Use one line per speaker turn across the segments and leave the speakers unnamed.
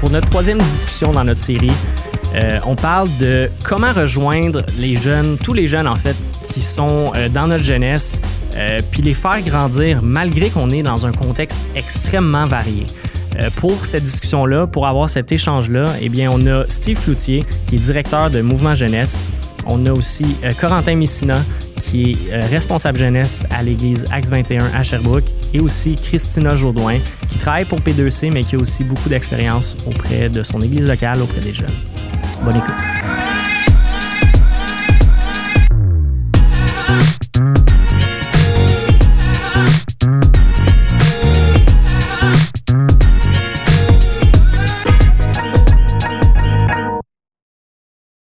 pour notre troisième discussion dans notre série. Euh, on parle de comment rejoindre les jeunes, tous les jeunes en fait, qui sont euh, dans notre jeunesse, euh, puis les faire grandir malgré qu'on est dans un contexte extrêmement varié. Pour cette discussion-là, pour avoir cet échange-là, eh bien, on a Steve Cloutier, qui est directeur de Mouvement Jeunesse. On a aussi Corentin Messina, qui est euh, responsable jeunesse à l'église Axe 21 à Sherbrooke, et aussi Christina Jourdouin, qui travaille pour P2C, mais qui a aussi beaucoup d'expérience auprès de son église locale, auprès des jeunes. Bonne écoute.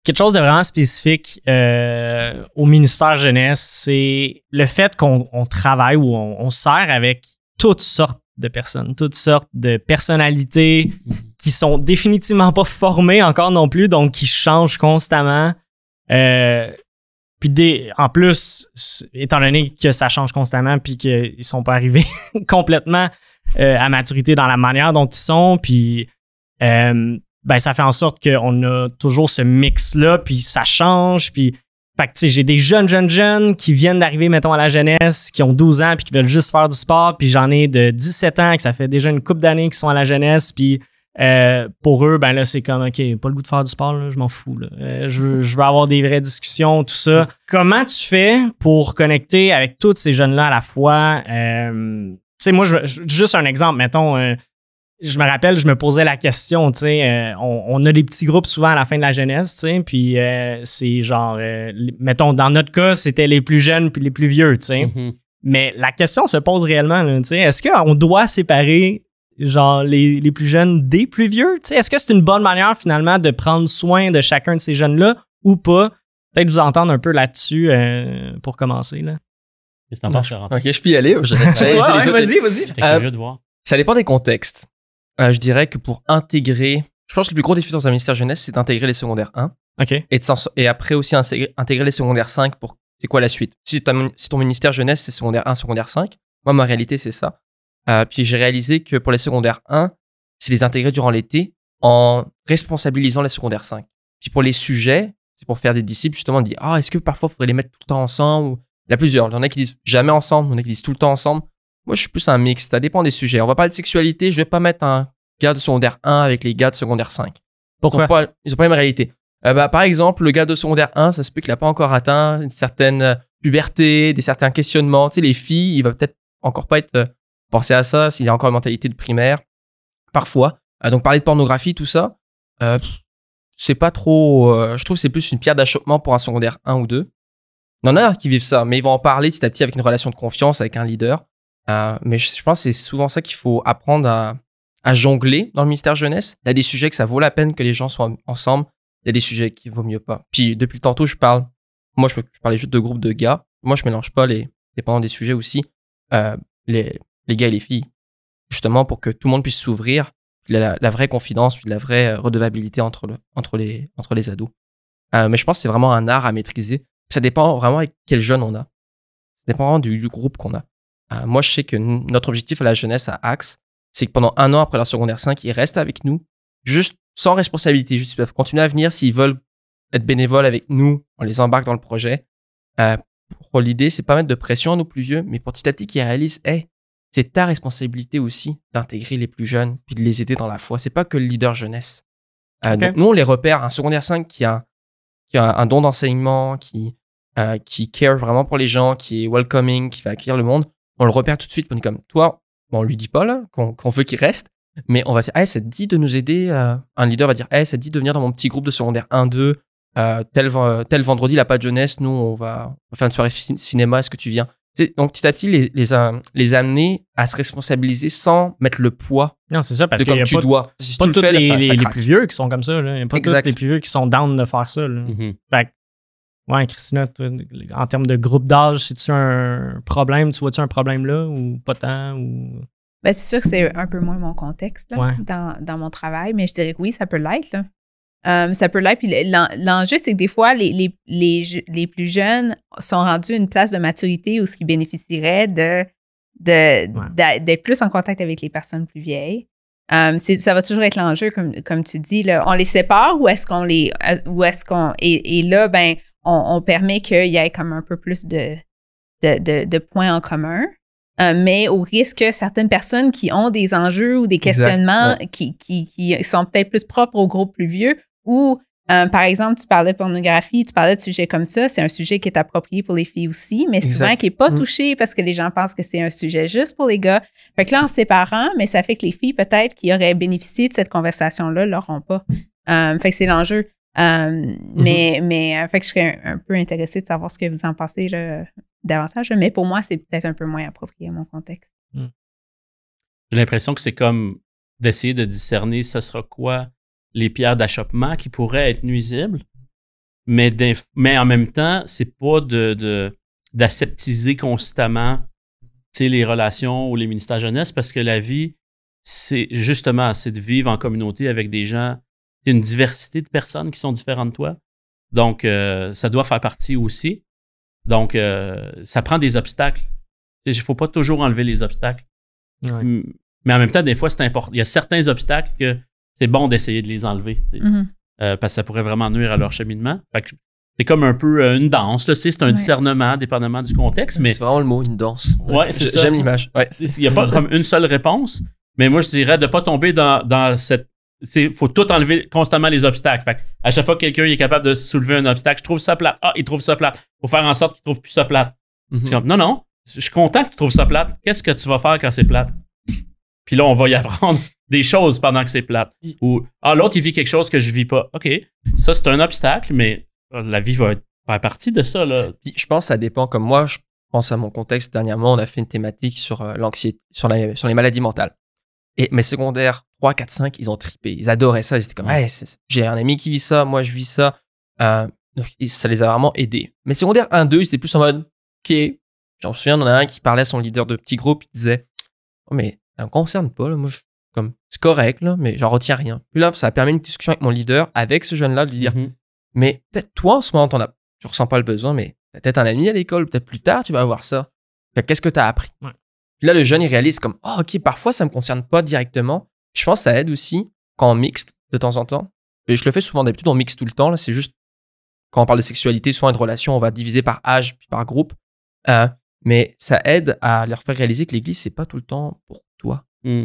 Quelque chose de vraiment spécifique euh, au ministère jeunesse, c'est le fait qu'on on travaille ou on, on sert avec toutes sortes de personnes, toutes sortes de personnalités qui sont définitivement pas formées encore non plus, donc qui changent constamment. Euh, puis des, en plus, étant donné que ça change constamment, puis qu'ils sont pas arrivés complètement euh, à maturité dans la manière dont ils sont, puis euh, ben ça fait en sorte qu'on a toujours ce mix-là, puis ça change, puis fait que, j'ai des jeunes, jeunes, jeunes qui viennent d'arriver, mettons, à la jeunesse, qui ont 12 ans, puis qui veulent juste faire du sport, puis j'en ai de 17 ans, que ça fait déjà une couple d'années qui sont à la jeunesse, puis euh, pour eux, ben là, c'est comme, OK, pas le goût de faire du sport, là, je m'en fous. Là. Euh, je, veux, je veux avoir des vraies discussions, tout ça. Comment tu fais pour connecter avec tous ces jeunes-là à la fois? Euh, tu sais, moi, je- juste un exemple, mettons, euh, je me rappelle, je me posais la question, tu sais, euh, on, on a des petits groupes souvent à la fin de la jeunesse, tu sais, puis euh, c'est genre, euh, mettons, dans notre cas, c'était les plus jeunes puis les plus vieux, tu sais.
Mhm.
Mais la question se pose réellement, là, tu sais, est-ce qu'on doit séparer, genre, les, les plus jeunes des plus vieux, tu sais? Est-ce que c'est une bonne manière, finalement, de prendre soin de chacun de ces jeunes-là ou pas? Peut-être vous entendre un peu là-dessus euh, pour commencer, là.
Qu'est-ce que t'en penses, Corentin?
Ok, je peux y aller.
Vas-y, vas-y.
J'étais
Euh,
curieux de voir.
Ça dépend des contextes. Euh, je dirais que pour intégrer, je pense que le plus gros défi dans un ministère jeunesse, c'est d'intégrer les secondaires 1
OK.
et, de s'en- et après aussi intégrer, intégrer les secondaires 5 pour c'est quoi la suite? Si, si ton ministère jeunesse, c'est secondaire 1, secondaire 5, moi, ma réalité, c'est ça. Euh, puis j'ai réalisé que pour les secondaires 1, c'est les intégrer durant l'été en responsabilisant les secondaires 5. Puis pour les sujets, c'est pour faire des disciples, justement, de dire, ah, est-ce que parfois, il faudrait les mettre tout le temps ensemble. Il y a plusieurs. Il y en a qui disent jamais ensemble, il y en a qui disent tout le temps ensemble. Moi, je suis plus un mix. Ça dépend des sujets. On va parler de sexualité. Je vais pas mettre un gars de secondaire 1 avec les gars de secondaire 5. Ils
Pourquoi?
ont pas, ils ont pas la même réalité. Euh, bah, par exemple, le gars de secondaire 1, ça se peut qu'il a pas encore atteint une certaine euh, puberté, des certains questionnements. Tu sais, les filles, il va peut-être encore pas être euh, pensé à ça s'il a encore une mentalité de primaire. Parfois. Euh, donc, parler de pornographie, tout ça, c'est pas trop. je trouve que c'est plus une pierre d'achoppement pour un secondaire 1 ou 2. Il y en a qui vivent ça, mais ils vont en parler petit à petit avec une relation de confiance, avec un leader. Euh, mais je, pense que c'est souvent ça qu'il faut apprendre à, jongler dans le ministère jeunesse. Il y a des sujets que ça vaut la peine que les gens soient ensemble. Il y a des sujets qui vaut mieux pas. Puis depuis tantôt, je parle. Moi, je, parlais juste de groupes de gars. Moi, je mélange pas les, dépendant des sujets aussi, euh, les, les gars et les filles. Justement pour que tout le monde puisse s'ouvrir. La, la vraie confidence, puis la vraie euh, redevabilité entre, le, entre, les, entre les ados. Mais je pense que c'est vraiment un art à maîtriser. Ça dépend vraiment avec quel jeune on a. Ça dépend vraiment du groupe qu'on a. Euh, moi, je sais que notre objectif à la jeunesse à Axe, c'est que pendant un an après leur secondaire 5, ils restent avec nous, juste sans responsabilité. Juste, ils peuvent continuer à venir s'ils veulent être bénévoles avec nous, on les embarque dans le projet. Euh, pour l'idée, c'est pas mettre de pression à nos plus vieux, mais pour petit à petit qu'ils réalisent, hey, c'est ta responsabilité aussi d'intégrer les plus jeunes puis de les aider dans la foi. C'est pas que le leader jeunesse. Euh, donc, nous, on les repère. Un secondaire 5 qui a, qui a un don d'enseignement, qui, euh, qui care vraiment pour les gens, qui est welcoming, qui va accueillir le monde, on le repère tout de suite. On est comme, toi, bon, on lui dit pas là qu'on veut qu'il reste, mais on va dire, hey, ça te dit de nous aider. euh, un leader va dire, hey, ça te dit de venir dans mon petit groupe de secondaire 1-2. euh, tel, tel vendredi, il a pas de jeunesse. Nous, on va, on va faire une soirée ci- cinéma. Est-ce que tu viens? Donc, petit à petit, les, les, euh, les amener à se responsabiliser sans mettre le poids
Non, c'est ça, parce y
comme
a
tu
pas,
dois. Si
pas
tu le
tous
fais, là,
les,
ça, ça
les- les
craque.
plus vieux qui sont comme ça. Là. Il n'y a pas
Exact.
tous les plus vieux qui sont down de faire ça. Là.
Mhm.
Ouais, Christina, toi, en termes de groupe d'âge, c'est-tu un problème? Tu vois-tu un problème là ou pas tant? Ou...
Ben, c'est sûr que c'est un peu moins mon contexte là,
Ouais.
dans, dans mon travail, mais je dirais que oui, ça peut l'être. Euh, ça peut l'être. Puis l'en- l'enjeu, c'est que des fois, les, les, les, les plus jeunes sont rendus à une place de maturité où ce qui bénéficierait de,
Ouais.
d'être plus en contact avec les personnes plus vieilles. Euh, ça va toujours être l'enjeu, comme, comme tu dis. Là. On les sépare ou est-ce qu'on les. euh, Ou est-ce qu'on. Et, et là, ben, on, on permet qu'il y ait comme un peu plus de, de, de, de points en commun. Euh, mais au risque que certaines personnes qui ont des enjeux ou des
Exact,
questionnements qui, qui, qui sont peut-être plus propres aux groupes plus vieux ou euh, par exemple, tu parlais de pornographie, tu parlais de sujets comme ça, c'est un sujet qui est approprié pour les filles aussi, mais souvent qui n'est pas
Mm.
touché parce que les gens pensent que c'est un sujet juste pour les gars. Fait que là, en séparant, mais ça fait que les filles, peut-être, qui auraient bénéficié de cette conversation-là, l'auront pas. Euh, fait que c'est l'enjeu. Euh, Mais, mais euh, fait que je serais un, un peu intéressée de savoir ce que vous en pensez là, davantage. Mais pour moi, c'est peut-être un peu moins approprié à mon contexte.
J'ai l'impression que c'est comme d'essayer de discerner ce sera quoi les pierres d'achoppement qui pourraient être nuisibles, mais, mais en même temps, c'est pas de, de d'aseptiser constamment tu sais, les relations ou les ministères jeunesse parce que la vie, c'est justement c'est de vivre en communauté avec des gens, c'est une diversité de personnes qui sont différentes de toi. Donc, euh, ça doit faire partie aussi. Donc, euh, ça prend des obstacles. Il ne faut pas toujours enlever les obstacles.
Ouais.
Mais en même temps, des fois, c'est important. Il y a certains obstacles que c'est bon d'essayer de les enlever. tu
Mhm.
euh, parce que ça pourrait vraiment nuire à leur cheminement. C'est comme un peu une danse. tu C'est un
Ouais.
discernement, dépendamment du contexte. Mais
C'est vraiment le mot, une danse.
Ouais, c'est
J-
ça.
J'aime l'image. Ouais.
il n'y a pas comme une seule réponse. Mais moi, je dirais de ne pas tomber dans, dans cette. Il faut tout enlever constamment les obstacles. Fait à chaque fois que quelqu'un est capable de soulever un obstacle, je trouve ça plate. Ah, il trouve ça plate. faut faire en sorte qu'il trouve plus ça plate.
Mhm.
C'est comme, non, non, je suis content que tu trouves ça plate. Qu'est-ce que tu vas faire quand c'est plate? Puis là, on va y apprendre des choses pendant que c'est plate. Ou, ah, l'autre, il vit quelque chose que je vis pas. OK, ça, c'est un obstacle, mais la vie va faire partie de ça. Là.
Puis je pense que ça dépend. Comme moi, je pense à mon contexte. Dernièrement, on a fait une thématique sur euh, l'anxiété, sur, la- sur les maladies mentales. Et mes secondaires 3, 4, 5, ils ont trippé. Ils adoraient ça. Ils étaient comme, c'est- j'ai un ami qui vit ça, moi je vis ça. Euh, donc, ça les a vraiment aidés. Mes secondaires 1, 2, ils étaient plus en mode, OK. J'en me souviens, il y en a un qui parlait à son leader de petit groupe. Il disait, oh, mais ça me concerne pas. Là. Moi, je, comme, c'est correct, là, mais j'en retiens rien. Puis là, ça a permis une discussion avec mon leader, avec ce jeune-là, de lui dire,
Mhm.
mais peut-être toi, en ce moment, as, tu ressens pas le besoin, mais t'as peut-être un ami à l'école, peut-être plus tard, tu vas avoir ça. Qu'est-ce que tu as appris?
Ouais.
Puis là, le jeune, il réalise comme, ah, ok, parfois, ça me concerne pas directement. Je pense que ça aide aussi quand on mixte de temps en temps. Et je le fais souvent, d'habitude, on mixe tout le temps. Là, c'est juste, quand on parle de sexualité, souvent, une relation, on va diviser par âge puis par groupe. Euh, mais ça aide à leur faire réaliser que l'église, c'est pas tout le temps pour toi.
Mm.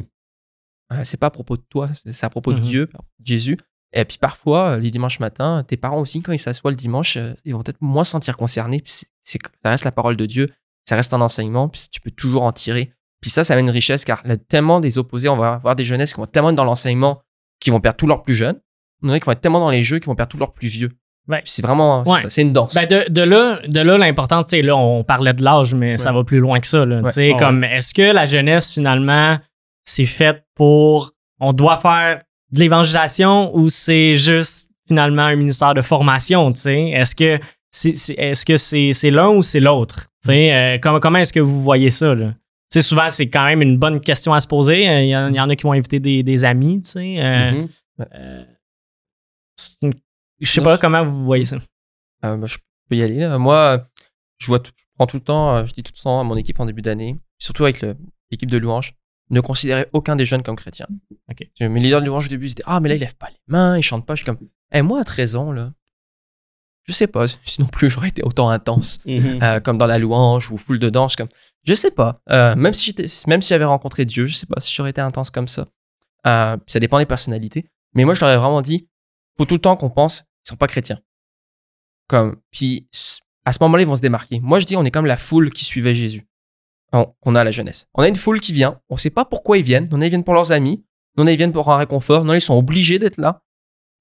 Euh, c'est pas à propos de toi, c'est à propos de
Mhm.
Dieu, de Jésus. Et puis parfois, euh, les dimanches matins, tes parents aussi, quand ils s'assoient le dimanche, euh, ils vont peut-être moins se sentir concernés. Puis ça reste la parole de Dieu, ça reste un enseignement, puis tu peux toujours en tirer. Puis ça, ça amène une richesse car il y a tellement des opposés. On va avoir des jeunesses qui vont tellement être dans l'enseignement qui vont perdre tous leurs plus jeunes. Il y en a qui vont être tellement dans les jeux qui vont perdre tous leurs plus vieux.
Ouais.
C'est vraiment,
Ouais.
c'est une danse.
Ben de, de là, de là l'importance, tu sais, là, on parlait de l'âge, mais ça va plus loin que ça. Là,
Ouais.
Tu sais,
Ah
comme, est-ce que la jeunesse, finalement, c'est faite pour. On doit faire de l'évangélisation ou c'est juste, finalement, un ministère de formation, tu sais? Est-ce que c'est c'est- est-ce que c'est c'est l'un ou c'est l'autre? Tu sais, euh, comment, comment est-ce que vous voyez ça, là? Sais, souvent, c'est quand même une bonne question à se poser. Euh, Il y, en- il y en a qui vont inviter des, des amis, tu sais. euh,
Mhm.
euh, une- je sais pas comment vous voyez ça.
Euh, bah, je peux y aller. Moi, je vois tout, je prends tout le temps, je dis tout le temps à mon équipe en début d'année, surtout avec l'équipe de louange, ne considérez aucun des jeunes comme chrétiens.
Ok.
Je- Mes leaders de louange au début, ils étaient Ah, mais là, ils lèvent pas les mains, ils chantent pas. Je suis comme Eh, moi, à 13 ans, là, je sais pas, sinon plus j'aurais été autant intense,
Mhm.
euh, comme dans la louange ou full de danse. Comme, je sais pas. Euh, même si j'étais, même si j'avais rencontré Dieu, je sais pas si j'aurais été intense comme ça. Euh, ça dépend des personnalités. Mais moi, je leur ai vraiment dit faut tout le temps qu'on pense qu'ils sont pas chrétiens. Comme, puis à ce moment-là, ils vont se démarquer. Moi, je dis, on est comme la foule qui suivait Jésus, On- qu'on a à la jeunesse. On a une foule qui vient, on sait pas pourquoi ils viennent. Non, ils viennent pour leurs amis, non, ils viennent pour un réconfort, non, ils sont obligés d'être là.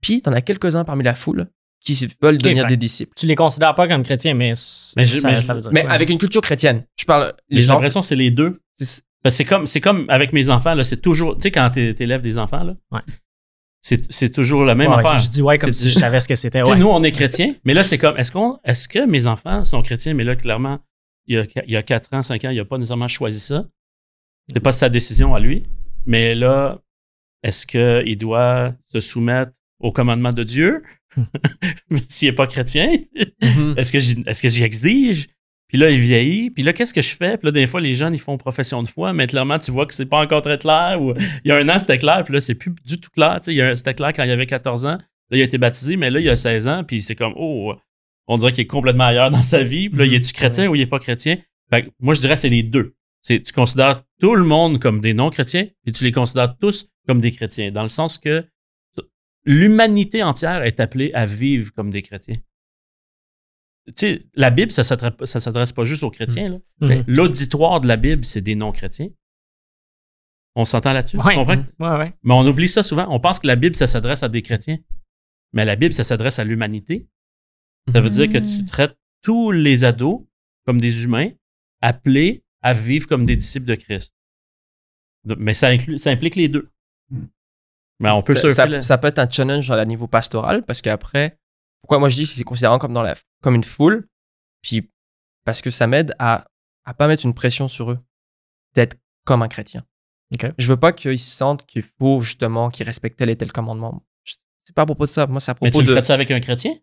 Puis, t'en as quelques-uns parmi la foule qui veulent devenir des disciples.
tu les considères pas comme chrétiens, mais,
Mais je-
ça,
mais je-
ça veut dire
Mais
quoi?
avec une culture chrétienne. Je parle,
Mais
les
J'ai
gens.
l'impression que c'est les deux.
c'est-
comme, c'est comme avec mes enfants, là, c'est toujours, tu sais, quand t'é- t'élèves des enfants, là,
Ouais.
c'est, c'est toujours la même
Ouais,
affaire.
Je dis ouais comme si je savais ce que c'était.
Tu sais,
Ouais.
nous, on est chrétiens, mais là, c'est comme, est-ce, qu'on, est-ce que mes enfants sont chrétiens, mais là, clairement, il y a, il y a 4 ans, 5 ans, il n'a pas nécessairement choisi ça. C'est pas sa décision à lui. Mais là, est-ce qu'il doit se soumettre au commandement de Dieu? s'il n'est pas chrétien?
Mhm.
Est-ce que, j'y- est-ce que j'y exige? Puis là, il vieillit. Puis là, qu'est-ce que je fais? Puis là, des fois, les jeunes, ils font profession de foi, mais clairement, tu vois que c'est pas encore très clair. Ou, il y a un an, c'était clair. Puis là, c'est plus du tout clair. Tu sais, il y a un- c'était clair quand il avait 14 ans. Là, il a été baptisé, mais là, il a 16 ans. Puis c'est comme, oh, on dirait qu'il est complètement ailleurs dans sa vie. Puis là, il est-tu chrétien ou il est pas chrétien? Fait que moi, je dirais que c'est les deux. C'est, tu considères tout le monde comme des non-chrétiens, puis tu les considères tous comme des chrétiens, dans le sens que l'humanité entière est appelée à vivre comme des chrétiens. Tu sais, la Bible, ça s'adresse, ça s'adresse pas juste aux chrétiens. là.
Mhm.
L'auditoire de la Bible, c'est des non-chrétiens. On s'entend là-dessus? Tu
Ouais,
comprends?
ouais, ouais.
Mais on oublie ça souvent. On pense que la Bible, ça s'adresse à des chrétiens. Mais la Bible, ça s'adresse à l'humanité. Ça veut dire que tu
Mm.
traites tous les ados comme des humains appelés à vivre comme des disciples de Christ. Mais ça, inclut, ça implique les deux. Mais on peut
ça, ça- ça peut être un challenge à niveau pastoral parce qu'après, pourquoi moi je dis que c'est considéré comme, dans la, comme une foule, puis parce que ça m'aide à, à pas mettre une pression sur eux d'être comme un chrétien.
Ok.
Je veux pas qu'ils se sentent qu'il faut justement qu'ils respectent tel et tel commandement. C'est pas à propos de ça. Moi, c'est à
Mais
propos
tu le
de.
ferais-tu avec un chrétien?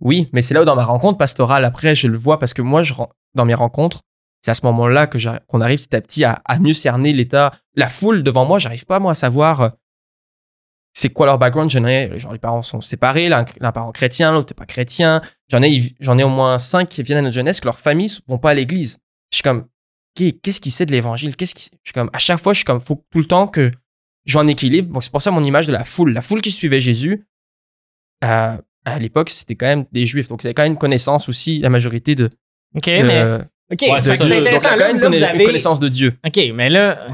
Oui, mais c'est là où dans ma rencontre pastorale, après, je le vois parce que moi, je, dans mes rencontres, c'est à ce moment-là que qu'on arrive petit à petit à, à mieux cerner l'état. La foule devant moi, j'arrive pas, moi, à savoir euh, c'est quoi leur background? J'en ai, genre, les parents sont séparés, l'un parent chrétien, l'autre n'est pas chrétien. J'en ai, j'en ai au moins cinq qui viennent à notre jeunesse que leurs familles vont pas à l'église. Je suis comme, Qu'est- qu'est-ce qu'il sait de l'évangile? Qu'est-ce qu'il sait? Je suis comme, à chaque fois, je suis comme, faut tout le temps que je joue en équilibre. Donc, c'est pour ça mon image de la foule. La foule qui suivait Jésus, euh, à l'époque, c'était quand même des juifs. Donc, ils avaient quand même une connaissance aussi, la majorité de.
OK,
de-
mais. OK,
Ouais, c'est
c'est
donc,
intéressant.
quand
Là,
même une,
là, vous
conna- une
avez...
connaissance de Dieu.
OK, mais là,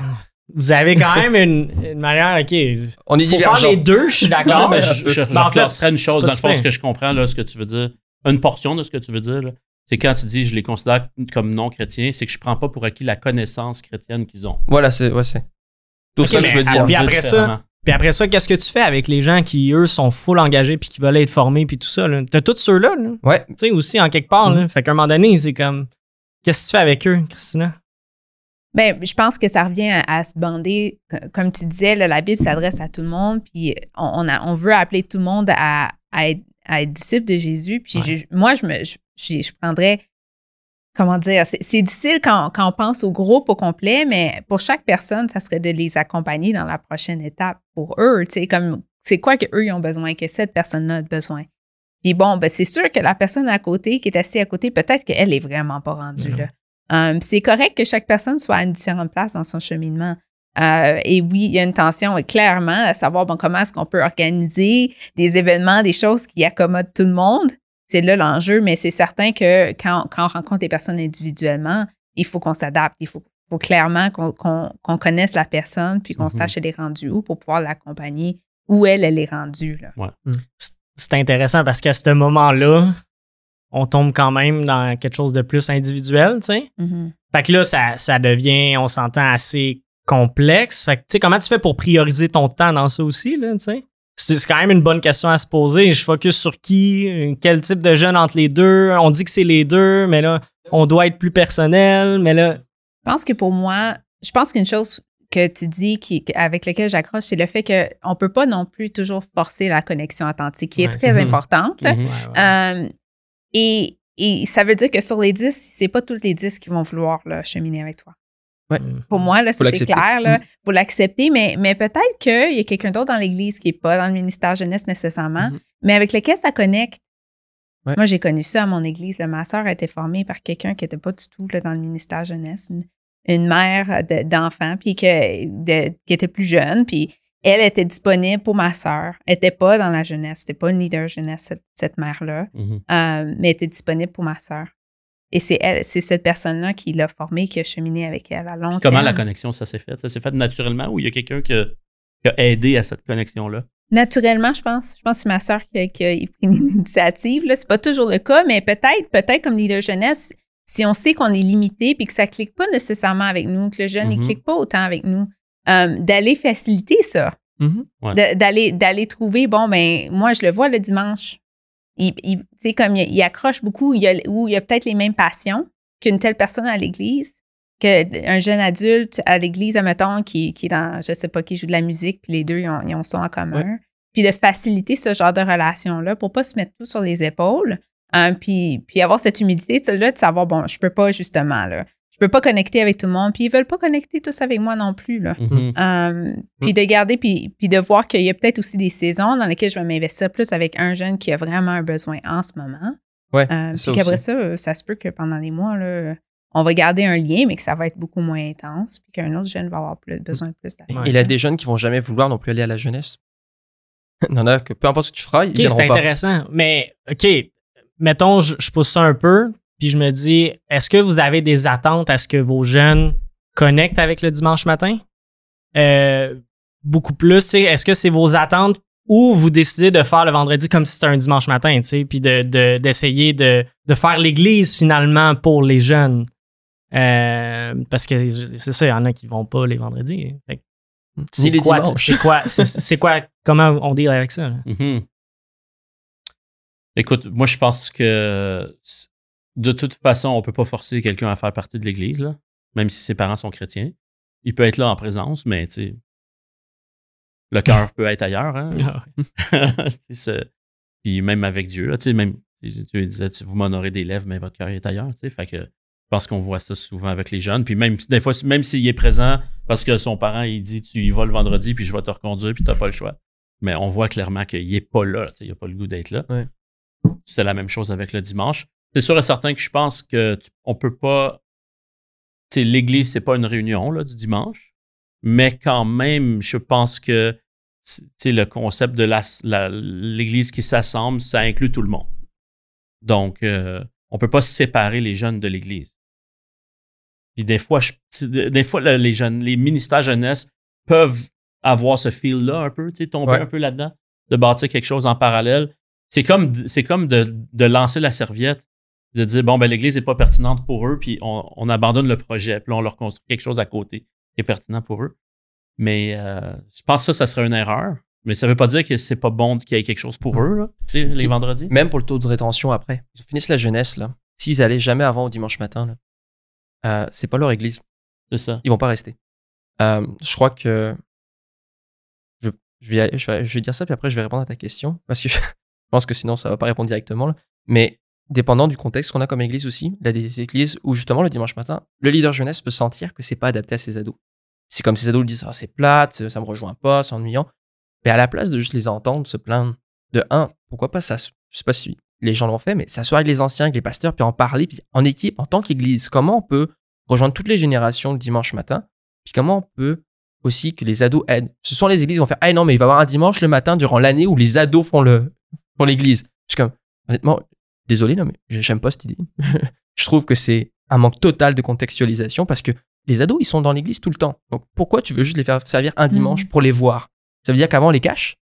vous avez quand même une, une manière. OK.
On est
Faut faire
divergents.
les deux, je suis d'accord.
mais je, je, je
Ben, en fait,
reclasserais une chose dans le fond, ce que je comprends, là, ce que tu veux dire. Une portion de ce que tu veux dire, c'est quand tu dis je les considère comme non chrétiens, c'est que je prends pas pour acquis la connaissance chrétienne qu'ils ont.
Voilà, c'est ouais, c'est tout
Ok,
ça que je veux dire.
Puis après ça. Puis après ça, qu'est-ce que tu fais avec les gens qui, eux, sont full engagés puis qui veulent être formés puis tout ça? là? T'as tous ceux-là, là,
Ouais,
tu sais, aussi, en quelque part. Là. Fait qu'à un moment donné, c'est comme... Qu'est-ce que tu fais avec eux, Christina?
Ben, je pense que ça revient à, à se bander. Comme tu disais, là, la Bible s'adresse à tout le monde, puis on, on, a- on veut appeler tout le monde à, à être, à être disciple de Jésus. Puis
Ouais.
je- moi, je me je, je- prendrais, comment dire, c'est difficile quand, quand on pense au groupe au complet, mais pour chaque personne, ça serait de les accompagner dans la prochaine étape pour eux. Tu sais, comme c'est quoi qu'eux ils ont besoin, que cette personne-là a besoin. Puis bon, ben c'est sûr que la personne à côté, qui est assise à côté, peut-être qu'elle est vraiment pas rendue là. Um, c'est correct que chaque personne soit à une différente place dans son cheminement. Euh, et oui, il y a une tension, clairement, à savoir bon, comment est-ce qu'on peut organiser des événements, des choses qui accommodent tout le monde. C'est là l'enjeu, mais c'est certain que quand, quand on rencontre les personnes individuellement, il faut qu'on s'adapte. Il faut, faut clairement qu'on connaisse la personne, puis qu'on
Mhm.
sache elle est rendue où pour pouvoir l'accompagner où elle, elle est rendue. Là.
C'est- C'est intéressant parce qu'à ce moment-là, on tombe quand même dans quelque chose de plus individuel, tu sais.
Mhm.
Fait que là, ça, ça devient, on s'entend, assez complexe. Fait que, tu sais, comment tu fais pour prioriser ton temps dans ça aussi, là, tu sais? C'est quand même une bonne question à se poser. Je focus sur qui, quel type de jeune entre les deux? On dit que c'est les deux, mais là, on doit être plus personnel, mais là,
Je pense que pour moi, je pense qu'une chose que tu dis qui, avec laquelle j'accroche, c'est le fait qu'on ne peut pas non plus toujours forcer la connexion authentique, qui est
Ouais,
très importante.
Mhm.
ouais, ouais.
Euh, et, et ça veut dire que sur les 10, c'est pas tous les 10 qui vont vouloir là, cheminer avec toi.
Mm.
Pour moi, là, c'est clair. Là,
Mm.
faut l'accepter, mais, mais peut-être qu'il y a quelqu'un d'autre dans l'Église qui n'est pas dans le ministère jeunesse nécessairement,
Mhm.
mais avec lequel ça connecte.
Ouais.
Moi, j'ai connu ça à mon Église. là. Ma sœur a été formée par quelqu'un qui n'était pas du tout là, dans le ministère jeunesse, une, une mère de- d'enfants, puis que, de- qui était plus jeune, puis elle était disponible pour ma sœur. Elle n'était pas dans la jeunesse, c'était pas une leader jeunesse, cette, cette mère-là,
Mhm.
euh, mais elle était disponible pour ma sœur. Et c'est elle, c'est cette personne-là qui l'a formée, qui a cheminé avec elle à long
Puis Comment la connexion, ça s'est fait? Ça s'est fait naturellement ou il y a quelqu'un qui, a- qui a aidé à cette connexion-là?
Naturellement, je pense. Je pense que c'est ma sœur qui, a- qui a pris l'initiative. Là, c'est pas toujours le cas, mais peut-être, peut-être comme leader jeunesse, si on sait qu'on est limité puis que ça clique pas nécessairement avec nous, que le jeune ne
Mhm.
clique pas autant avec nous, euh, d'aller faciliter ça,
Mhm.
Ouais.
De- d'aller d'aller trouver. Bon, ben moi je le vois le dimanche. Il, il- tu sais, comme il, il accroche beaucoup, il y a, ou il a peut-être les mêmes passions qu'une telle personne à l'église, qu'un jeune adulte à l'église, admettons, qui, qui est dans, je sais pas, qui joue de la musique, puis les deux, ils ont, ils ont ça en commun. Puis de faciliter ce genre de relation-là pour pas se mettre tout sur les épaules. Euh, puis, puis avoir cette humilité là, de savoir, bon, je peux pas justement, là. Je peux pas connecter avec tout le monde. Puis ils veulent pas connecter tous avec moi non plus, là.
Mhm.
Euh, puis de garder, puis, puis de voir qu'il y a peut-être aussi des saisons dans lesquelles je vais m'investir plus avec un jeune qui a vraiment un besoin en ce moment.
Ouais,
Euh, puis qu'après ça, ça se peut que pendant des mois, là, on va garder un lien, mais que ça va être beaucoup moins intense, puis qu'un autre jeune va avoir plus, besoin de plus d'attention.
Il y a des jeunes qui vont jamais vouloir non plus aller à la jeunesse. En a que peu importe ce que tu feras, ils
OK,
viendront
c'est
pas.
intéressant. Mais, OK, mettons, je, je pousse ça un peu, puis je me dis, est-ce que vous avez des attentes à ce que vos jeunes connectent avec le dimanche matin? Euh, beaucoup plus, est-ce que c'est vos attentes ou vous décidez de faire le vendredi comme si c'était un dimanche matin, puis de, de- d'essayer de, de faire l'église finalement pour les jeunes? Euh, parce que c'est ça, il y en a qui vont pas les vendredis. hein. C'est quoi, c'est quoi, c'est, quoi, comment on deal avec ça?
Mhm. Écoute, moi, je pense que de toute façon, on peut pas forcer quelqu'un à faire partie de l'Église, là, même si ses parents sont chrétiens. Il peut être là en présence, mais tu le cœur peut être ailleurs. Hein?
Ah
Tu Puis même avec Dieu, là, tu même tu Dieu disait, tu vous m'honorez des lèvres, mais votre cœur est ailleurs. tu. Fait que je pense qu'on voit ça souvent avec les jeunes. Puis même des fois, même s'il est présent parce que son parent il dit tu y vas le vendredi, puis je vais te reconduire, puis t'as pas le choix. Mais on voit clairement qu'il est pas là. tu Il a pas le goût d'être là.
Ouais.
C'est la même chose avec le dimanche. C'est sûr et certain que je pense que tu- on peut pas. Tu sais, l'église, c'est pas une réunion là, du dimanche. Mais quand même, je pense que tu sais, le concept de l'église qui s'assemble, ça inclut tout le monde. Donc, euh, on peut pas séparer les jeunes de l'église. Puis des fois, je- des fois là, les jeunes, les ministères jeunesse peuvent avoir ce feel-là un peu, tu sais, tomber
Ouais.
un peu là-dedans, de bâtir quelque chose en parallèle. C'est comme, c'est comme de, de lancer la serviette, de dire, bon, ben, l'église n'est pas pertinente pour eux, puis on, on abandonne le projet, puis on leur construit quelque chose à côté qui est pertinent pour eux. Mais euh, je pense que ça, ça serait une erreur. Mais ça veut pas dire que c'est pas bon qu'il y ait quelque chose pour eux, là, tu sais, les vendredis.
Même pour le taux de rétention après. Ils finissent la jeunesse, là. S'ils allaient jamais avant au dimanche matin, là, euh, c'est pas leur église.
C'est ça.
Ils vont pas rester. Euh, je crois que. Je, je, vais, aller- je, vais, je vais dire ça, puis après, je vais répondre à ta question. Parce que je pense que sinon, ça va pas répondre directement. là. Mais dépendant du contexte qu'on a comme église aussi, il y des églises où, justement, le dimanche matin, le leader jeunesse peut sentir que c'est pas adapté à ses ados. C'est comme ses ados lui disent Ah, c'est plate, ça me rejoint pas, c'est ennuyant. Mais à la place de juste les entendre se plaindre, de un, pourquoi pas ça, je sais pas si les gens l'ont fait, mais s'asseoir avec les anciens, avec les pasteurs, puis en parler, puis en équipe, en tant qu'église, comment on peut rejoindre toutes les générations le dimanche matin, puis comment on peut aussi que les ados aident? Ce sont les églises qui vont faire Ah non, mais il va y avoir un dimanche le matin durant l'année où les ados font le font l'église. Je suis comme, honnêtement, désolé, non, mais j'aime pas cette idée. je trouve que c'est un manque total de contextualisation parce que les ados, ils sont dans l'église tout le temps. Donc pourquoi tu veux juste les faire servir un dimanche pour les voir? Ça veut dire qu'avant, on les cache?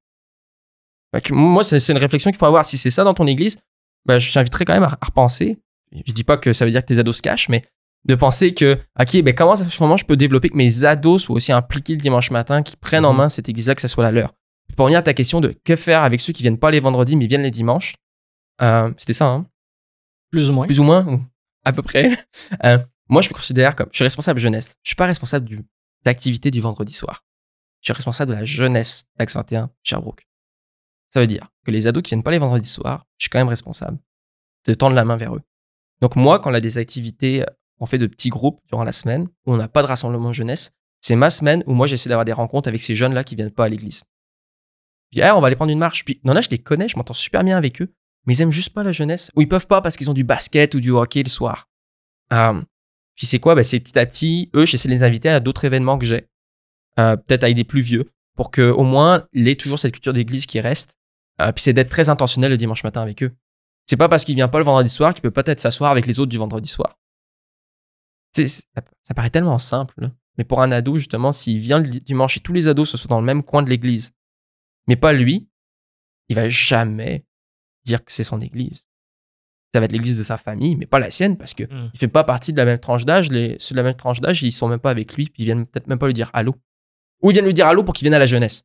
Que Moi, c'est une réflexion qu'il faut avoir. Si c'est ça dans ton église, bah, je t'inviterais quand même à, à repenser. Je dis pas que ça veut dire que tes ados se cachent, mais de penser que, ok, ben comment, ça, comment je peux développer que mes ados soient aussi impliqués le dimanche matin, qu'ils prennent en
Mhm.
main cette église-là, que ça soit la leur? Pour revenir à ta question de que faire avec ceux qui viennent pas les vendredis, mais viennent les dimanches, euh, c'était ça, hein
Plus ou moins.
plus ou moins, ou à peu près. Euh, moi, je me considère comme, je suis responsable jeunesse. Je suis pas responsable du, d'activité du vendredi soir. Je suis responsable de la jeunesse d'Axe 21, Sherbrooke. Ça veut dire que les ados qui viennent pas les vendredis soirs, je suis quand même responsable de tendre la main vers eux. Donc moi, quand on a des activités, on fait de petits groupes durant la semaine, où on n'a pas de rassemblement jeunesse, c'est ma semaine où moi j'essaie d'avoir des rencontres avec ces jeunes-là qui viennent pas à l'église. Je dis, ah, on va aller prendre une marche. Puis, non, là, je les connais, je m'entends super bien avec eux, mais ils aiment juste pas la jeunesse. Ou ils peuvent pas parce qu'ils ont du basket ou du hockey le soir. Euh, puis c'est quoi? Ben, c'est petit à petit, eux, j'essaie de les inviter à d'autres événements que j'ai. Euh, peut-être avec des plus vieux, pour que au moins, il ait toujours cette culture d'église qui reste. Euh, puis c'est d'être très intentionnel le dimanche matin avec eux. C'est pas parce qu'il vient pas le vendredi soir qu'il peut peut-être s'asseoir avec les autres du vendredi soir. Ça, ça paraît tellement simple. là. Mais pour un ado, justement, s'il vient le dimanche et tous les ados se sont dans le même coin de l'église, mais pas lui, il va jamais dire que c'est son église. Ça va être l'église de sa famille, mais pas la sienne, parce que
Mm.
il fait pas partie de la même tranche d'âge. Les, ceux de la même tranche d'âge, ils sont même pas avec lui, puis ils viennent peut-être même pas lui dire allô. Ou ils viennent lui dire allô pour qu'il vienne à la jeunesse.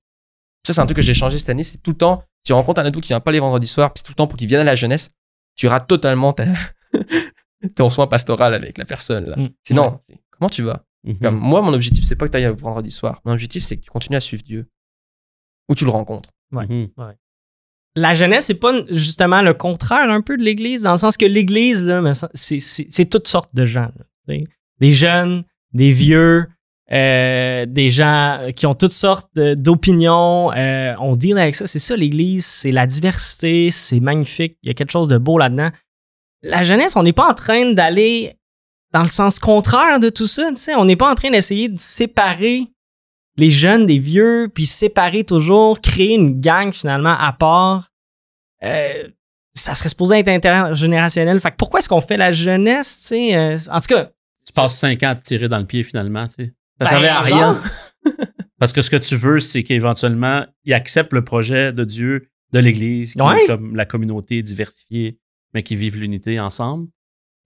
Ça, c'est un truc que j'ai changé cette année. C'est tout le temps, si tu rencontres un ado qui vient pas les vendredis soirs, puis c'est tout le temps pour qu'il vienne à la jeunesse, tu rates totalement ta, ton soin pastoral avec la personne. Là.
Mm.
Sinon, c'est, comment tu vas?
Mhm.
Comme, Moi, mon objectif, c'est pas que tu ailles vendredi soir. Mon objectif, c'est que tu continues à suivre Dieu. Ou tu le rencontres.
Mhm.
La jeunesse, c'est pas justement le contraire un peu de l'Église, dans le sens que l'Église, c'est, toutes sortes de gens. des jeunes, des vieux, euh, des gens qui ont toutes sortes d'opinions. euh, on deal avec ça. C'est ça, l'Église. C'est la diversité. C'est magnifique. Il y a quelque chose de beau là-dedans. La jeunesse, on n'est pas en train d'aller dans le sens contraire de tout ça. On n'est pas en train d'essayer de séparer les jeunes des vieux, puis séparer toujours, créer une gang finalement à part. Euh, ça serait supposé être intergénérationnel. Fait que pourquoi est-ce qu'on fait la jeunesse, tu sais? euh, en tout cas,
Tu passes cinq ans à te tirer dans le pied finalement, tu sais.
Ça
Ben,
servait à rien.
Parce que ce que tu veux, c'est qu'éventuellement, ils acceptent le projet de Dieu, de l'Église, qui
Ouais.
est comme la communauté diversifiée, mais qui vivent l'unité ensemble.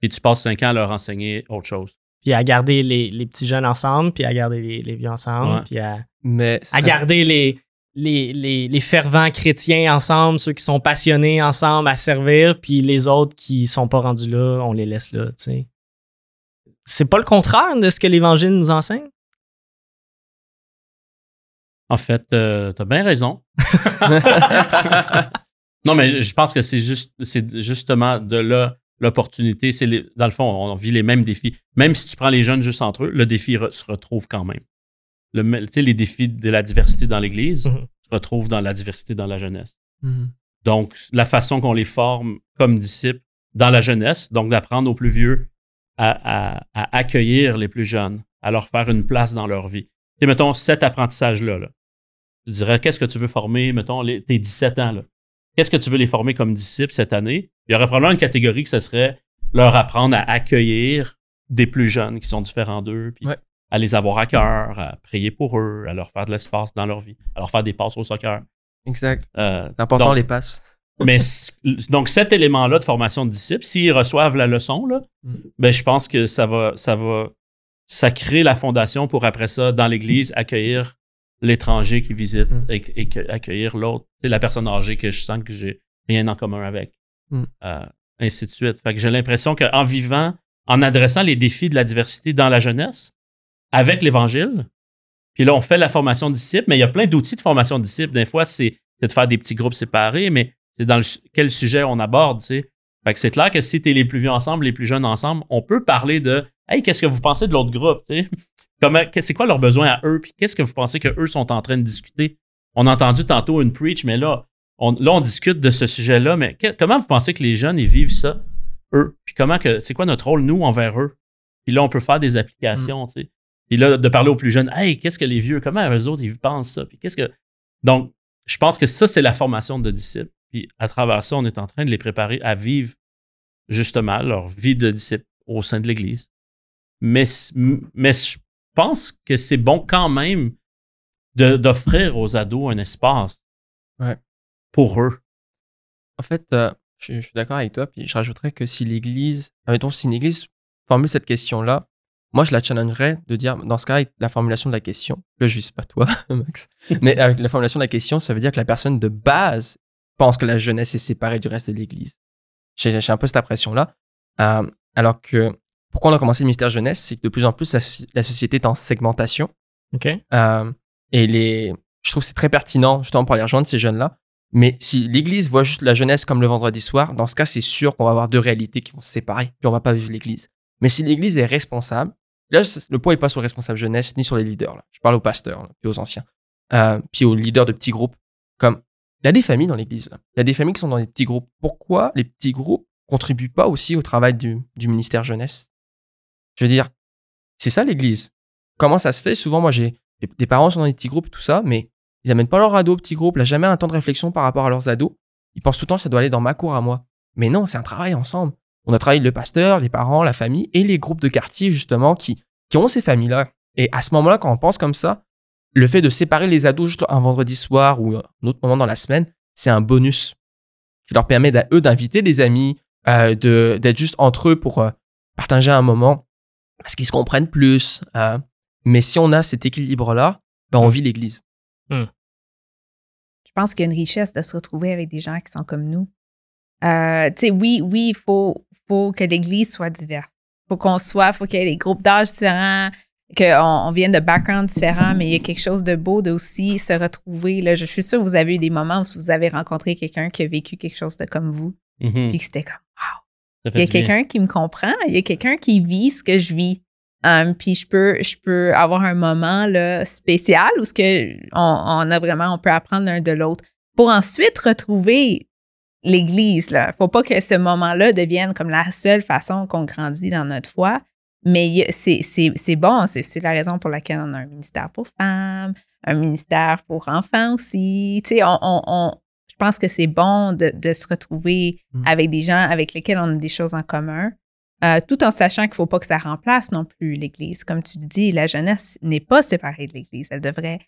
Et tu passes cinq ans à leur enseigner autre chose.
Puis à garder les, les petits jeunes ensemble, puis à garder les, les vieux ensemble,
Ouais.
puis à,
Mais
à garder les, les, les, les fervents chrétiens ensemble, ceux qui sont passionnés ensemble à servir, puis les autres qui sont pas rendus là, on les laisse là, tu sais. C'est pas le contraire de ce que l'Évangile nous enseigne?
En fait, euh, t'as bien raison. non, mais je pense que c'est juste, c'est justement de là l'opportunité. C'est les- dans le fond, on vit les mêmes défis. Même si tu prends les jeunes juste entre eux, le défi re- se retrouve quand même. Le, me- tu sais, les défis de la diversité dans l'Église
Mhm.
se retrouvent dans la diversité dans la jeunesse.
Mhm.
Donc, la façon qu'on les forme comme disciples dans la jeunesse, donc d'apprendre aux plus vieux à, à- à accueillir les plus jeunes, à leur faire une place dans leur vie. Tu sais, mettons, cet apprentissage-là, là. tu dirais, qu'est-ce que tu veux former, mettons, les, tes 17 ans, là? Qu'est-ce que tu veux les former comme disciples cette année? Il y aurait probablement une catégorie que ce serait leur apprendre à accueillir des plus jeunes qui sont différents d'eux, puis
Ouais.
à les avoir à cœur, à prier pour eux, à leur faire de l'espace dans leur vie, à leur faire des passes au soccer.
Exact.
Euh,
C'est important
donc-
les passes.
mais donc cet élément-là de formation de disciples, s'ils reçoivent la leçon, là,
Mm.
ben, je pense que ça va, ça va, ça crée la fondation pour après ça, dans l'Église, accueillir l'étranger qui visite
Mm.
et, et que- accueillir l'autre, c'est la personne âgée que je sens que j'ai rien en commun avec,
Mm.
Euh, ainsi de suite. Fait que j'ai l'impression qu'en vivant, en adressant les défis de la diversité dans la jeunesse, avec l'Évangile, puis là, on fait la formation de disciples, mais il y a plein d'outils de formation de disciples. Des fois, c'est de faire des petits groupes séparés, mais c'est dans le quel sujet on aborde, tu sais. Fait que c'est clair que si t'es les plus vieux ensemble, les plus jeunes ensemble, on peut parler de Hey, qu'est-ce que vous pensez de l'autre groupe, c'est quoi leurs besoins à eux, puis qu'est-ce que vous pensez qu'eux sont en train de discuter? On a entendu tantôt une preach, mais là, on, là, on discute de ce sujet-là, mais comment vous pensez que les jeunes, ils vivent ça, eux? Puis comment que, c'est quoi notre rôle, nous, envers eux? Puis là, on peut faire des applications, sais. Puis là, de parler aux plus jeunes, hey, qu'est-ce que les vieux, comment eux autres, ils pensent ça? Puis qu'est-ce que. Donc, je pense que ça, c'est la formation de disciples. Puis à travers ça, on est en train de les préparer à vivre justement leur vie de disciples au sein de l'Église. Mais, mais je pense que c'est bon quand même de- d'offrir aux ados un espace
Ouais.
pour eux.
En fait, euh, je, je suis d'accord avec toi, puis je rajouterais que si l'Église, admettons, si une Église formule cette question-là, moi je la challengerais de dire, dans ce cas, la formulation de la question, là je vise pas toi, Max, mais euh, la formulation de la question, ça veut dire que la personne de base pense que la jeunesse est séparée du reste de l'Église. J'ai un peu cette impression-là. Euh, alors que, pourquoi on a commencé le ministère jeunesse, c'est que de plus en plus, la, soci- la société est en segmentation. Euh, et les, je trouve que c'est très pertinent justement pour aller rejoindre ces jeunes-là. Mais si l'Église voit juste la jeunesse comme le vendredi soir, dans ce cas, c'est sûr qu'on va avoir deux réalités qui vont se séparer, puis on va pas vivre l'Église. Mais si l'Église est responsable, là, le poids n'est pas sur le responsable jeunesse ni sur les leaders. Là. Je parle aux pasteurs, là, puis aux anciens, euh, puis aux leaders de petits groupes. Comme il y a des familles dans l'Église. Il y a des familles qui sont dans des petits groupes. Pourquoi les petits groupes contribuent pas aussi au travail du, ministère jeunesse? Je veux dire, c'est ça l'Église. Comment ça se fait? Souvent, moi, j'ai des- parents sont dans des petits groupes, tout ça, mais ils amènent pas leurs ados au petit groupe. Là, jamais un temps de réflexion par rapport à leurs ados. Ils pensent tout le temps que ça doit aller dans ma cour à moi. Mais non, c'est un travail ensemble. On a travaillé le pasteur, les parents, la famille et les groupes de quartier, justement, qui, qui ont ces familles-là. Et à ce moment-là, quand on pense comme ça, le fait de séparer les ados juste un vendredi soir ou un autre moment dans la semaine, c'est un bonus qui leur permet à eux d'inviter des amis, euh, de- d'être juste entre eux pour euh, partager un moment parce qu'ils se comprennent plus. euh. mais si on a cet équilibre-là, ben on vit l'Église.
Je pense qu'il y a une richesse de se retrouver avec des gens qui sont comme nous. Euh, tu sais, oui, oui, il faut, faut que l'Église soit diverse. Il faut qu'on soit, il faut qu'il y ait des groupes d'âge différents. Qu'on on vient de backgrounds différents, mais il y a quelque chose de beau de aussi se retrouver. Là, je suis sûre que vous avez eu des moments où vous avez rencontré quelqu'un qui a vécu quelque chose de comme vous,
Mhm.
puis c'était comme,
fait
il y a quelqu'un qui me comprend, il y a quelqu'un qui vit ce que je vis. Um, puis je peux, je peux avoir un moment là, spécial où ce que on, on a vraiment, on peut apprendre l'un de l'autre pour ensuite retrouver l'Église. Là, faut pas que ce moment-là devienne comme la seule façon qu'on grandit dans notre foi. Mais c'est bon, c'est la raison pour laquelle on a un ministère pour femmes, un ministère pour enfants aussi. Tu sais, on, on, on- je pense que c'est bon de, de se retrouver
Mm.
avec des gens avec lesquels on a des choses en commun, euh, tout en sachant qu'il ne faut pas que ça remplace non plus l'Église. Comme tu le dis, la jeunesse n'est pas séparée de l'Église. Elle devrait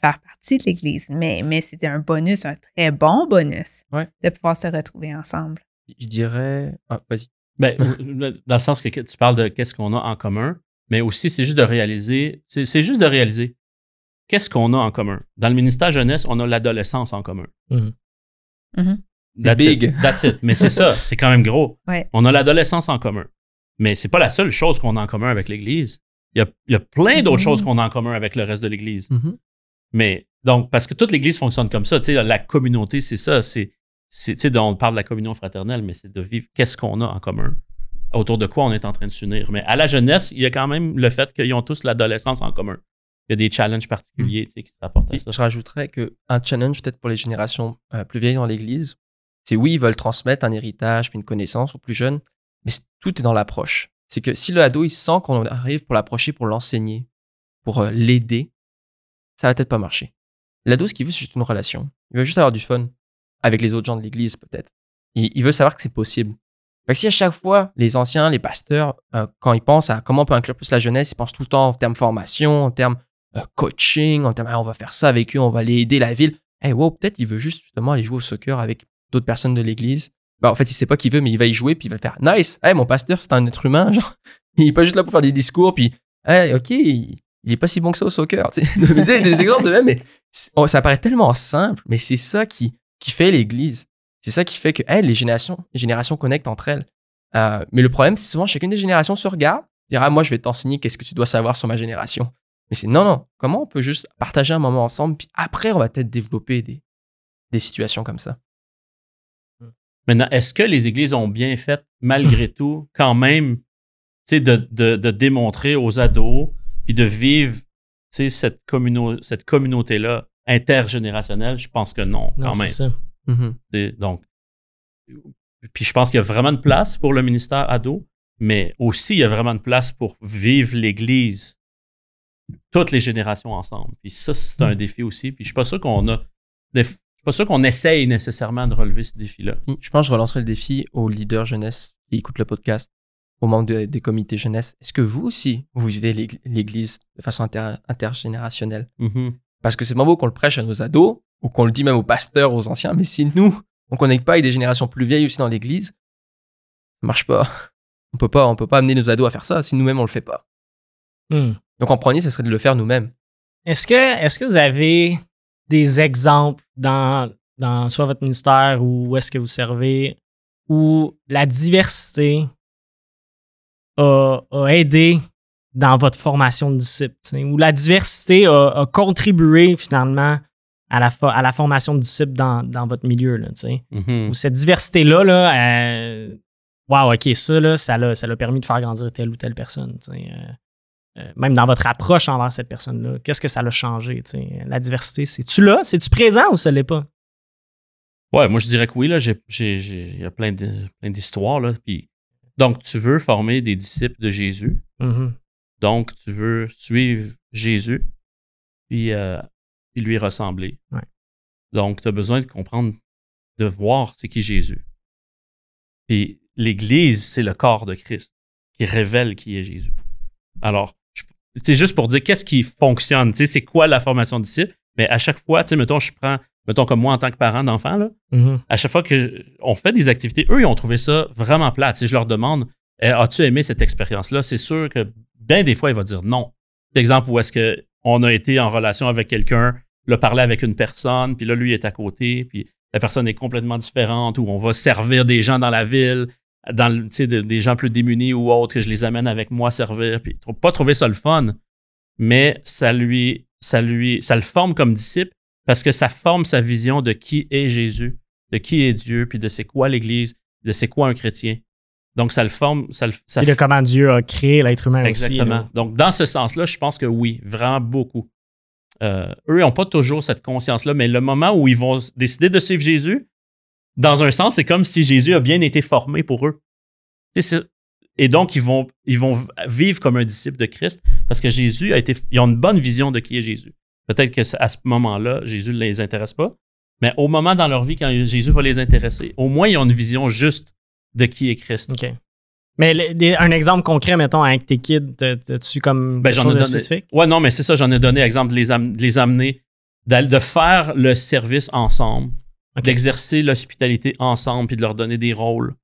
faire partie de l'Église, mais, mais c'était un bonus, un très bon bonus
Ouais.
de pouvoir se retrouver ensemble.
Je dirais. Ah, vas-y.
Ben, dans le sens que tu parles de qu'est-ce qu'on a en commun, mais aussi c'est juste de réaliser, c'est c'est juste de réaliser qu'est-ce qu'on a en commun. Dans le ministère jeunesse, on a l'adolescence en commun.
Mhm.
Mhm.
That's
big.
It, that's it. Mais c'est ça, c'est quand même gros.
Ouais.
On a l'adolescence en commun. Mais c'est pas la seule chose qu'on a en commun avec l'Église. Il y a, il y a plein d'autres
Mhm.
choses qu'on a en commun avec le reste de l'Église.
Mhm.
Mais donc, parce que toute l'Église fonctionne comme ça, tu sais, la communauté, c'est ça. C'est, c'est, tu sais, on parle de la communion fraternelle, mais c'est de vivre qu'est-ce qu'on a en commun, autour de quoi on est en train de s'unir. Mais à la jeunesse, il y a quand même le fait qu'ils ont tous l'adolescence en commun. Il y a des challenges particuliers, sais, qui se rapportent à ça.
je rajouterais que un challenge peut-être pour les générations euh, plus vieilles dans l'Église, c'est oui, ils veulent transmettre un héritage puis une connaissance aux plus jeunes, mais tout est dans l'approche. C'est que si le ado il sent qu'on arrive pour l'approcher, pour l'enseigner, pour euh, l'aider, ça va peut-être pas marcher. L'ado, ce qu'il veut, c'est juste une relation. Il veut juste avoir du fun avec les autres gens de l'Église peut-être. Il, veut savoir que c'est possible. Fait que si à chaque fois, les anciens, les pasteurs, euh, quand ils pensent à comment on peut inclure plus la jeunesse, ils pensent tout le temps en termes formation, en termes euh, coaching, en termes Ah, on va faire ça avec eux, on va aller aider la ville. Eh wow, peut-être il veut juste justement aller jouer au soccer avec d'autres personnes de l'église. Bah, en fait, il sait pas qu'il veut, mais il va y jouer, puis il va faire nice. Eh, mon pasteur, c'est un être humain, genre. Il est pas juste là pour faire des discours, puis eh, ok, il, est pas si bon que ça au soccer. des, exemples de même, mais oh, ça paraît tellement simple, mais c'est ça qui, qui fait l'église. C'est ça qui fait que les générations, les générations connectent entre elles. Euh, mais le problème, c'est souvent chacune des générations se regarde, dira moi je vais t'enseigner qu'est-ce que tu dois savoir sur ma génération. Mais c'est non, non. Comment on peut juste partager un moment ensemble, puis après, on va peut-être développer des, des situations comme ça?
Maintenant, est-ce que les églises ont bien fait, malgré tout, quand même, tu sais, de, de, de démontrer aux ados, puis de vivre, tu sais, cette, communau- cette communauté-là? Intergénérationnelle? Je pense que non,
Non,
quand même.
c'est ça.
Mhm.
C'est- Donc, puis je pense qu'il y a vraiment de place pour le ministère ado, mais aussi il y a vraiment de place pour vivre l'Église, toutes les générations ensemble. Puis ça, c'est un défi aussi. Puis je suis pas sûr qu'on a, je suis pas sûr qu'on essaye nécessairement de relever ce défi-là.
Puis, Je pense que je relancerai le défi aux leaders jeunesse qui écoutent le podcast, aux membres de- des comités jeunesse. Est-ce que vous aussi, vous vivez l'ég- l'Église de façon inter- intergénérationnelle?
Mhm.
Parce que c'est pas beau qu'on le prêche à nos ados ou qu'on le dit même aux pasteurs, aux anciens, mais si nous, on connecte pas avec des générations plus vieilles aussi dans l'Église, ça marche pas. On peut pas, on peut pas amener nos ados à faire ça si nous-mêmes on le fait pas.
Hmm.
Donc en premier, ce serait de le faire nous-mêmes.
Est-ce que, est que vous avez des exemples dans, dans soit votre ministère ou où est-ce que vous servez où la diversité a, a aidé dans votre formation de disciples, où la diversité a, a contribué finalement à la, à la formation de disciples dans, dans votre milieu, là.
Mhm.
Où cette diversité-là, là, euh, wow, OK, ça, là, ça l'a ça permis de faire grandir telle ou telle personne. euh, euh, même dans votre approche envers cette personne-là, qu'est-ce que ça l'a changé? La diversité, c'est-tu là? C'est-tu présent ou ça l'est pas?
Ouais, moi je dirais que oui, là, il y a plein, d'histoires, donc, tu veux former des disciples de Jésus?
Mhm.
Donc, tu veux suivre Jésus, puis, euh, puis lui ressembler.
Ouais.
Donc, tu as besoin de comprendre, de voir c'est qui Jésus. Puis l'Église, c'est le corps de Christ qui révèle qui est Jésus. Alors, c'est juste pour dire qu'est-ce qui fonctionne, tu sais, c'est quoi la formation de disciple. Mais à chaque fois, tu sais, mettons, je prends, mettons comme moi en tant que parent d'enfant, là,
Mhm.
à chaque fois que je- on fait des activités, eux, ils ont trouvé ça vraiment plate. Si je leur demande, as-tu aimé cette expérience-là? C'est sûr que bien des fois, il va dire non. Exemple où est-ce que on a été en relation avec quelqu'un, le parler avec une personne, puis là, lui est à côté, puis la personne est complètement différente, ou on va servir des gens dans la ville, des gens plus démunis ou autres, que je les amène avec moi servir, puis pas trouver ça le fun. mais ça lui, ça lui, ça le forme comme disciple parce que ça forme sa vision de qui est Jésus, de qui est Dieu, puis de c'est quoi l'Église, de c'est quoi un chrétien. Donc, ça le forme, ça le, ça
Et de comment Dieu a créé l'être humain aussi.
Exactement. Donc, dans ce sens-là, je pense que oui, vraiment beaucoup. Euh, eux n'ont pas toujours cette conscience-là, mais le moment où ils vont décider de suivre Jésus, dans un sens, c'est comme si Jésus a bien été formé pour eux. Et donc, ils vont, ils vont vivre comme un disciple de Christ parce que Jésus a été. Ils ont une bonne vision de qui est Jésus. Peut-être que à ce moment-là, Jésus ne les intéresse pas, mais au moment dans leur vie, quand Jésus va les intéresser, au moins, ils ont une vision juste de qui est Christ.
OK. Mais des- un exemple concret, mettons, avec tes kids, t'as-tu comme
Ben,
quelque chose
ai
de
donné-
spécifique?
Ouais, non, mais c'est ça, j'en ai donné exemple de les, am- de les amener, de faire le service ensemble, d'exercer l'hospitalité ensemble, puis de leur donner des rôles.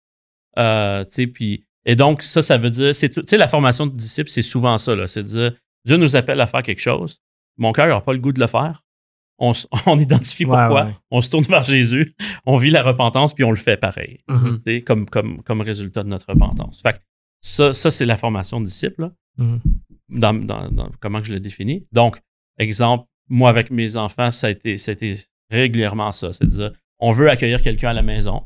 Euh, puis. Et donc, ça, ça veut dire. Tu sais, la formation de disciples, c'est souvent ça, là. C'est de dire Dieu nous appelle à faire quelque chose. Mon cœur n'a pas le goût de le faire. On, identifie
Ouais,
pourquoi.
ouais.
On se tourne vers Jésus. On vit la repentance, puis on le fait pareil
Mhm.
tu sais, comme, comme, comme résultat de notre repentance. Fait que ça, ça c'est la formation de disciple,
Mhm.
dans, dans- dans comment que je le définis. Donc, exemple, moi, avec mes enfants, ça a été, ça a été régulièrement ça. C'est-à-dire, on veut accueillir quelqu'un à la maison.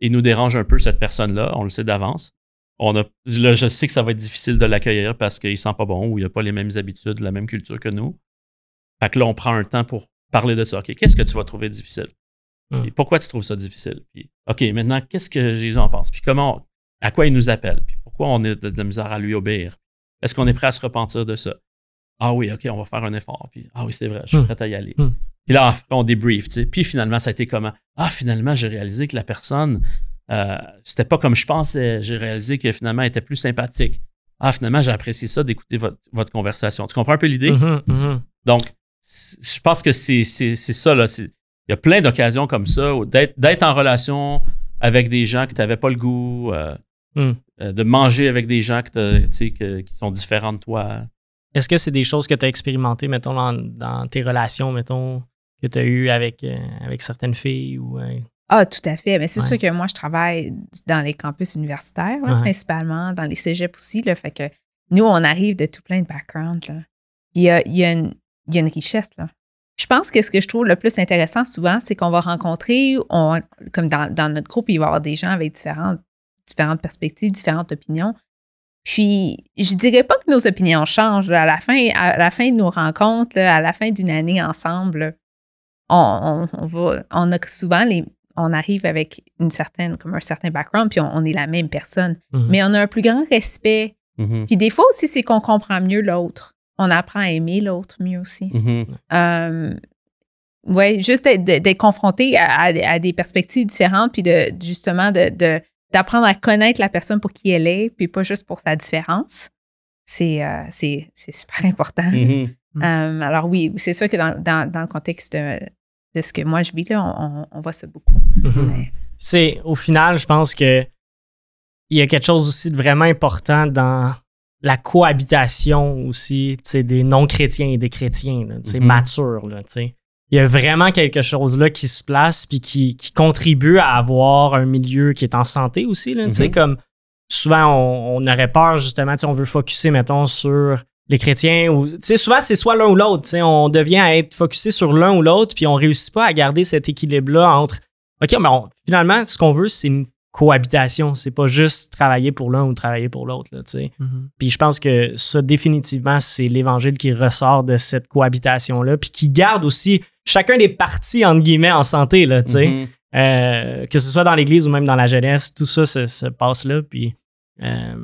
Il nous dérange un peu, cette personne-là, on le sait d'avance. On a, là, je sais que ça va être difficile de l'accueillir parce qu'il sent pas bon ou il n'a pas les mêmes habitudes, la même culture que nous. Fait que là, on prend un temps pour parler de ça. OK, qu'est-ce que tu vas trouver difficile?
Hmm.
Pourquoi tu trouves ça difficile? Puis, OK, maintenant, qu'est-ce que Jésus en pense? Puis comment, à quoi il nous appelle? Puis pourquoi on a de la misère à lui obéir? Est-ce qu'on est prêt à se repentir de ça? Ah oui, OK, on va faire un effort. Puis, ah oui, c'est vrai, je suis
Hmm.
prêt à y aller.
Hmm.
Puis là, on débrief, tu sais. Puis finalement, ça a été comment? Ah, finalement, j'ai réalisé que la personne, euh, c'était pas comme je pensais. J'ai réalisé que finalement, elle était plus sympathique. Ah, finalement, j'ai apprécié ça d'écouter votre, votre conversation. Tu comprends un peu l'idée?
Mhm, mhm.
Donc, je pense que c'est c'est- c'est ça. Là. Il y a plein d'occasions comme ça d'être d'être en relation avec des gens que tu n'avais pas le goût, euh,
Hmm.
euh, de manger avec des gens que t'as- tu sais, que- qui sont différents de toi.
Est-ce que c'est des choses que tu as expérimentées, mettons, dans, dans tes relations, mettons, que tu as eues avec, euh, avec certaines filles ou. euh,
Ah, tout à fait. Mais c'est
Ouais.
sûr que moi, je travaille dans les campus universitaires, là,
Ouais.
principalement, dans les cégeps aussi. Là, fait que nous, on arrive de tout plein de backgrounds. Il y a, il y a une, il y a une richesse. Là. Je pense que ce que je trouve le plus intéressant souvent, c'est qu'on va rencontrer, on- comme dans, dans notre groupe, il va y avoir des gens avec différentes, différentes perspectives, différentes opinions. Puis, je dirais pas que nos opinions changent. À la fin, à la fin de nos rencontres, à la fin d'une année ensemble, on, on- on va, on a souvent les, on arrive avec une certaine, comme un certain background, puis on, on est la même personne.
mhm.
Mais on a un plus grand respect.
Mhm.
Puis des fois aussi, c'est qu'on comprend mieux l'autre. On apprend à aimer l'autre mieux aussi.
Mhm.
Euh, ouais, juste d'être, d'être confronté à, à- à des perspectives différentes, puis de justement de, de- d'apprendre à connaître la personne pour qui elle est, puis pas juste pour sa différence. C'est, euh, c'est, c'est super important.
Mhm.
Euh, alors oui, c'est sûr que dans, dans- dans le contexte de, de ce que moi je vis là, on, voit ça beaucoup.
Mhm.
Mais-
c'est au final, je pense que il y a quelque chose aussi de vraiment important dans la cohabitation aussi, des non-chrétiens et des chrétiens, là, sais,
Mhm.
matures, là, tu sais. Il y a vraiment quelque chose là qui se place puis qui, qui contribue à avoir un milieu qui est en santé aussi, là, tu sais,
Mhm.
comme souvent on, on aurait peur justement, on veut focuser, mettons, sur les chrétiens ou, tu sais, souvent c'est soit l'un ou l'autre, tu sais, on devient à être focusé sur l'un ou l'autre puis on réussit pas à garder cet équilibre-là entre OK, mais on- finalement, ce qu'on veut, c'est une cohabitation. C'est pas juste travailler pour l'un ou travailler pour l'autre. là.
Mhm.
Puis je pense que ça, définitivement, c'est l'évangile qui ressort de cette cohabitation-là, puis qui garde aussi chacun des parties, entre guillemets, en santé. Là. Euh, que ce soit dans l'Église ou même dans la jeunesse, tout ça se, se passe là. Puis, euh,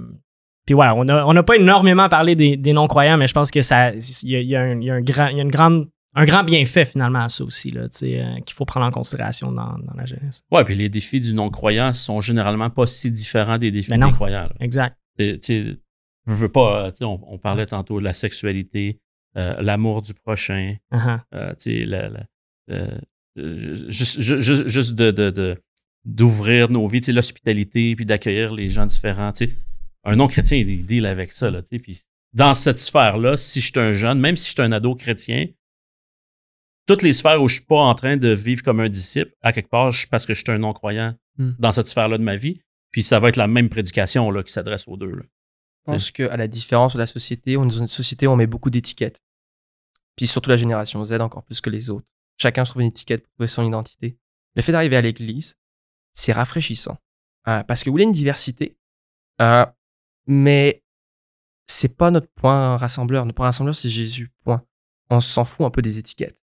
puis voilà, on n'a on a pas énormément parlé des, des non-croyants, mais je pense que ça il y a, y a y a une grande, un grand bienfait finalement à ça aussi, là, euh, qu'il faut prendre en considération dans, dans la jeunesse.
Ouais, puis les défis du non-croyant sont généralement pas si différents des défis
Ben
des croyants. là.
Exact.
Et, je veux pas, euh, on, on parlait tantôt de la sexualité, euh, l'amour du prochain, euh, la- la- euh, euh, juste, ju- ju- juste de, d'ouvrir nos vies, l'hospitalité, puis d'accueillir les gens différents. Un non-chrétien, il deal avec ça, là, tu sais, puis dans cette sphère-là, si je suis un jeune, même si je suis un ado chrétien, toutes les sphères où je suis pas en train de vivre comme un disciple, à quelque part, je- parce que je suis un non-croyant
Hmm.
dans cette sphère-là de ma vie, puis ça va être la même prédication là, qui s'adresse aux deux. là.
pense qu'à la différence de la société, on est dans une société où on met beaucoup d'étiquettes. Puis surtout la génération Z encore plus que les autres. Chacun se trouve une étiquette pour trouver son identité. Le fait d'arriver à l'église, c'est rafraîchissant. Euh, parce que vous voulez une diversité, euh, mais c'est pas notre point rassembleur. Notre point rassembleur, c'est Jésus. Point. On s'en fout un peu des étiquettes.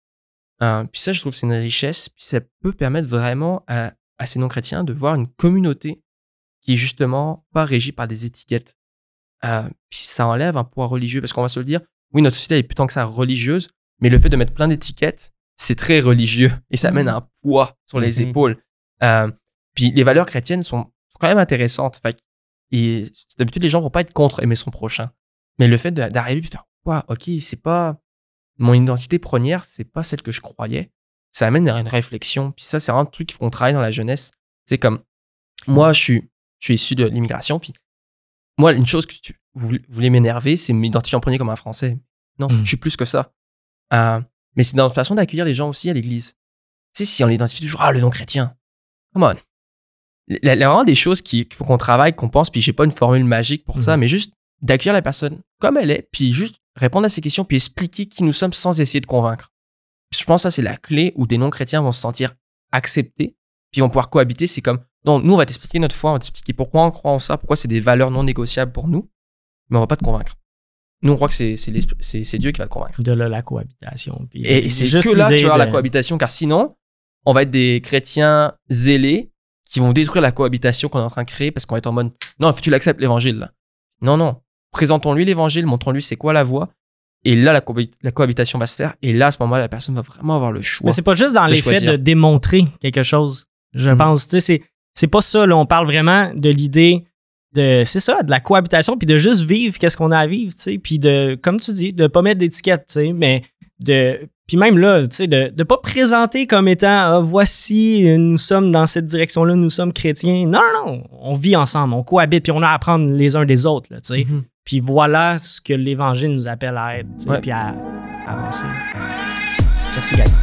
Euh, puis ça, je trouve que c'est une richesse. Puis ça peut permettre vraiment à, à ces non-chrétiens de voir une communauté qui est justement pas régie par des étiquettes. Euh, puis ça enlève un poids religieux parce qu'on va se le dire, oui, notre société est plus tant que ça religieuse, mais le fait de mettre plein d'étiquettes, c'est très religieux et ça amène un poids sur les
Mhm.
épaules. Euh, puis les valeurs chrétiennes sont, quand même intéressantes. Fait, et d'habitude, les gens vont pas être contre aimer son prochain. Mais le fait d'arriver et faire, ouais, ok, c'est pas mon identité première, c'est pas celle que je croyais. Ça amène à une réflexion. Puis ça, c'est un truc qu'on travaille dans la jeunesse. C'est comme, moi, je suis, je suis issu de l'immigration. Puis moi, une chose que tu, vous, voulez- vous voulez m'énerver, c'est m'identifier en premier comme un Français. Non,
Mm.
je suis plus que ça. Euh, mais c'est dans notre façon d'accueillir les gens aussi à l'église. Tu sais, si on l'identifie toujours, ah, le non-chrétien. Come on. Il y a vraiment des choses qui- qu'il faut qu'on travaille, qu'on pense, puis j'ai pas une formule magique pour ça,
Mhm.
mais juste d'accueillir la personne comme elle est, puis juste répondre à ses questions, puis expliquer qui nous sommes sans essayer de convaincre. Je pense que ça, c'est la clé où des non-chrétiens vont se sentir acceptés, puis vont pouvoir cohabiter. C'est comme, non, nous, on va t'expliquer notre foi, on va t'expliquer pourquoi on croit en ça, pourquoi c'est des valeurs non négociables pour nous, mais on va pas te convaincre. Nous, on croit que c'est c'est c'est- c'est Dieu qui va te convaincre.
De là, la cohabitation. Puis,
Et c'est
juste
que là que tu vas la cohabitation, car sinon, on va être des chrétiens zélés qui vont détruire la cohabitation qu'on est en train de créer parce qu'on va être en mode non, tu l'acceptes l'évangile. là. Non, non. Présentons-lui l'évangile, montrons-lui c'est quoi la voie. Et là, la, cohabi- la cohabitation va se faire. Et là, à ce moment-là, la personne va vraiment avoir le choix.
Mais c'est pas juste dans l'effet de démontrer quelque chose. Je
Mhm.
pense, tu sais, c'est, pas ça. Là. On parle vraiment de l'idée de, c'est ça, de la cohabitation, puis de juste vivre qu'est-ce qu'on a à vivre, tu sais, puis de, comme tu dis, de pas mettre d'étiquette, tu sais, mais de, puis même là, tu sais, de, de pas présenter comme étant, ah, voici, nous sommes dans cette direction-là, nous sommes chrétiens. Non, non, non, on vit ensemble, on cohabite, puis on a à apprendre les uns des autres, tu sais.
Mhm.
Puis voilà ce que l'Évangile nous appelle à être,
ouais.
puis à, à avancer. Merci, guys.